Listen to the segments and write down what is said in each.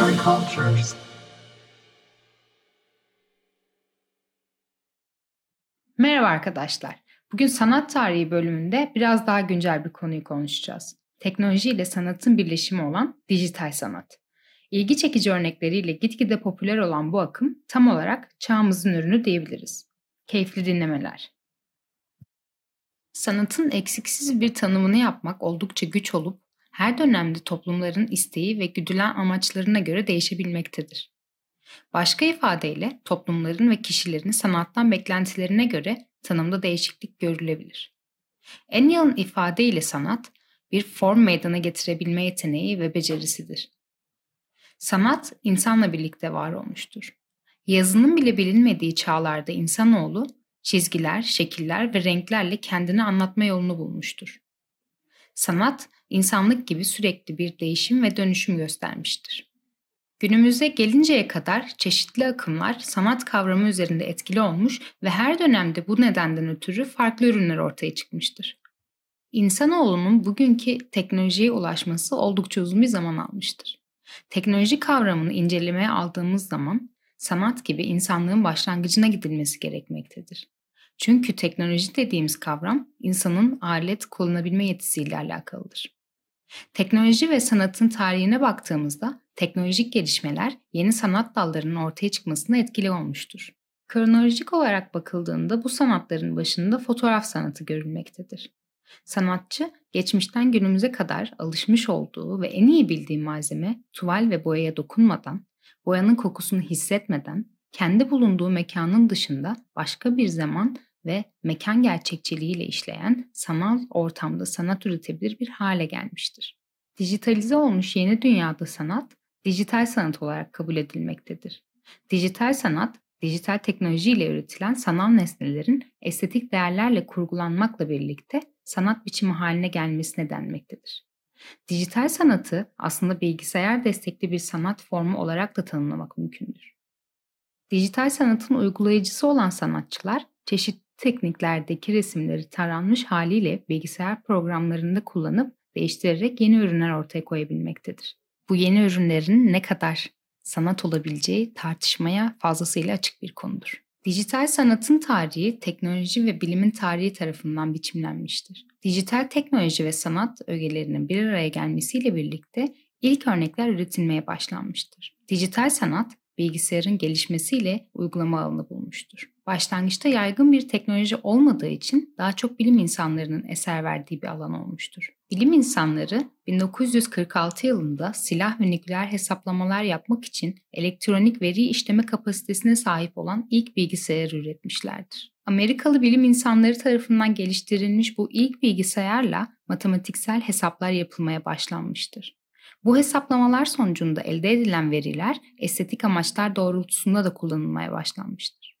and Cultures. Merhaba arkadaşlar. Bugün sanat tarihi bölümünde biraz daha güncel bir konuyu konuşacağız. Teknoloji ile sanatın birleşimi olan dijital sanat. İlgi çekici örnekleriyle gitgide popüler olan bu akım tam olarak çağımızın ürünü diyebiliriz. Keyifli dinlemeler. Sanatın eksiksiz bir tanımını yapmak oldukça güç olup her dönemde toplumların isteği ve güdülen amaçlarına göre değişebilmektedir. Başka ifadeyle toplumların ve kişilerin sanattan beklentilerine göre tanımda değişiklik görülebilir. En yalın ifadeyle sanat, bir form meydana getirebilme yeteneği ve becerisidir. Sanat, insanla birlikte var olmuştur. Yazının bile bilinmediği çağlarda insanoğlu, çizgiler, şekiller ve renklerle kendini anlatma yolunu bulmuştur. Sanat, insanlık gibi sürekli bir değişim ve dönüşüm göstermiştir. Günümüze gelinceye kadar çeşitli akımlar sanat kavramı üzerinde etkili olmuş ve her dönemde bu nedenden ötürü farklı ürünler ortaya çıkmıştır. İnsanoğlunun bugünkü teknolojiye ulaşması oldukça uzun bir zaman almıştır. Teknoloji kavramını incelemeye aldığımız zaman sanat gibi insanlığın başlangıcına gidilmesi gerekmektedir. Çünkü teknoloji dediğimiz kavram insanın alet kullanabilme yetisiyle alakalıdır. Teknoloji ve sanatın tarihine baktığımızda teknolojik gelişmeler yeni sanat dallarının ortaya çıkmasına etkili olmuştur. Kronolojik olarak bakıldığında bu sanatların başında fotoğraf sanatı görülmektedir. Sanatçı geçmişten günümüze kadar alışmış olduğu ve en iyi bildiği malzeme tuval ve boyaya dokunmadan, boyanın kokusunu hissetmeden, kendi bulunduğu mekanın dışında başka bir zaman ve mekan gerçekçiliğiyle işleyen sanal ortamda sanat üretebilir bir hale gelmiştir. Dijitalize olmuş yeni dünyada sanat, dijital sanat olarak kabul edilmektedir. Dijital sanat, dijital teknoloji ile üretilen sanal nesnelerin estetik değerlerle kurgulanmakla birlikte sanat biçimi haline gelmesine denmektedir. Dijital sanatı aslında bilgisayar destekli bir sanat formu olarak da tanımlamak mümkündür. Dijital sanatın uygulayıcısı olan sanatçılar çeşitli tekniklerdeki resimleri taranmış haliyle bilgisayar programlarında kullanıp değiştirerek yeni ürünler ortaya koyabilmektedir. Bu yeni ürünlerin ne kadar sanat olabileceği tartışmaya fazlasıyla açık bir konudur. Dijital sanatın tarihi teknoloji ve bilimin tarihi tarafından biçimlenmiştir. Dijital teknoloji ve sanat ögelerinin bir araya gelmesiyle birlikte ilk örnekler üretilmeye başlanmıştır. Dijital sanat bilgisayarın gelişmesiyle uygulama alanı bulmuştur. Başlangıçta yaygın bir teknoloji olmadığı için daha çok bilim insanlarının eser verdiği bir alan olmuştur. Bilim insanları 1946 yılında silah ve nükleer hesaplamalar yapmak için elektronik veri işleme kapasitesine sahip olan ilk bilgisayarı üretmişlerdir. Amerikalı bilim insanları tarafından geliştirilmiş bu ilk bilgisayarla matematiksel hesaplar yapılmaya başlanmıştır. Bu hesaplamalar sonucunda elde edilen veriler estetik amaçlar doğrultusunda da kullanılmaya başlanmıştır.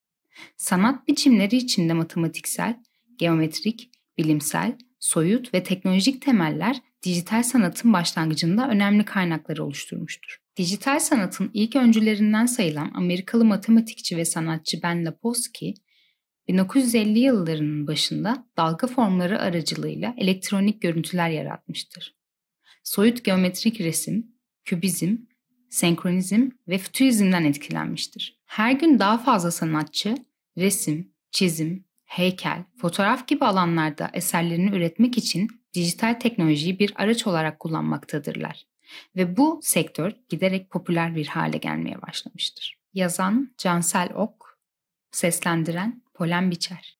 Sanat biçimleri içinde matematiksel, geometrik, bilimsel, soyut ve teknolojik temeller dijital sanatın başlangıcında önemli kaynakları oluşturmuştur. Dijital sanatın ilk öncülerinden sayılan Amerikalı matematikçi ve sanatçı Ben Lapowski, 1950 yıllarının başında dalga formları aracılığıyla elektronik görüntüler yaratmıştır soyut geometrik resim, kübizm, senkronizm ve fütürizmden etkilenmiştir. Her gün daha fazla sanatçı resim, çizim, heykel, fotoğraf gibi alanlarda eserlerini üretmek için dijital teknolojiyi bir araç olarak kullanmaktadırlar. Ve bu sektör giderek popüler bir hale gelmeye başlamıştır. Yazan Cansel Ok, seslendiren Polen Biçer.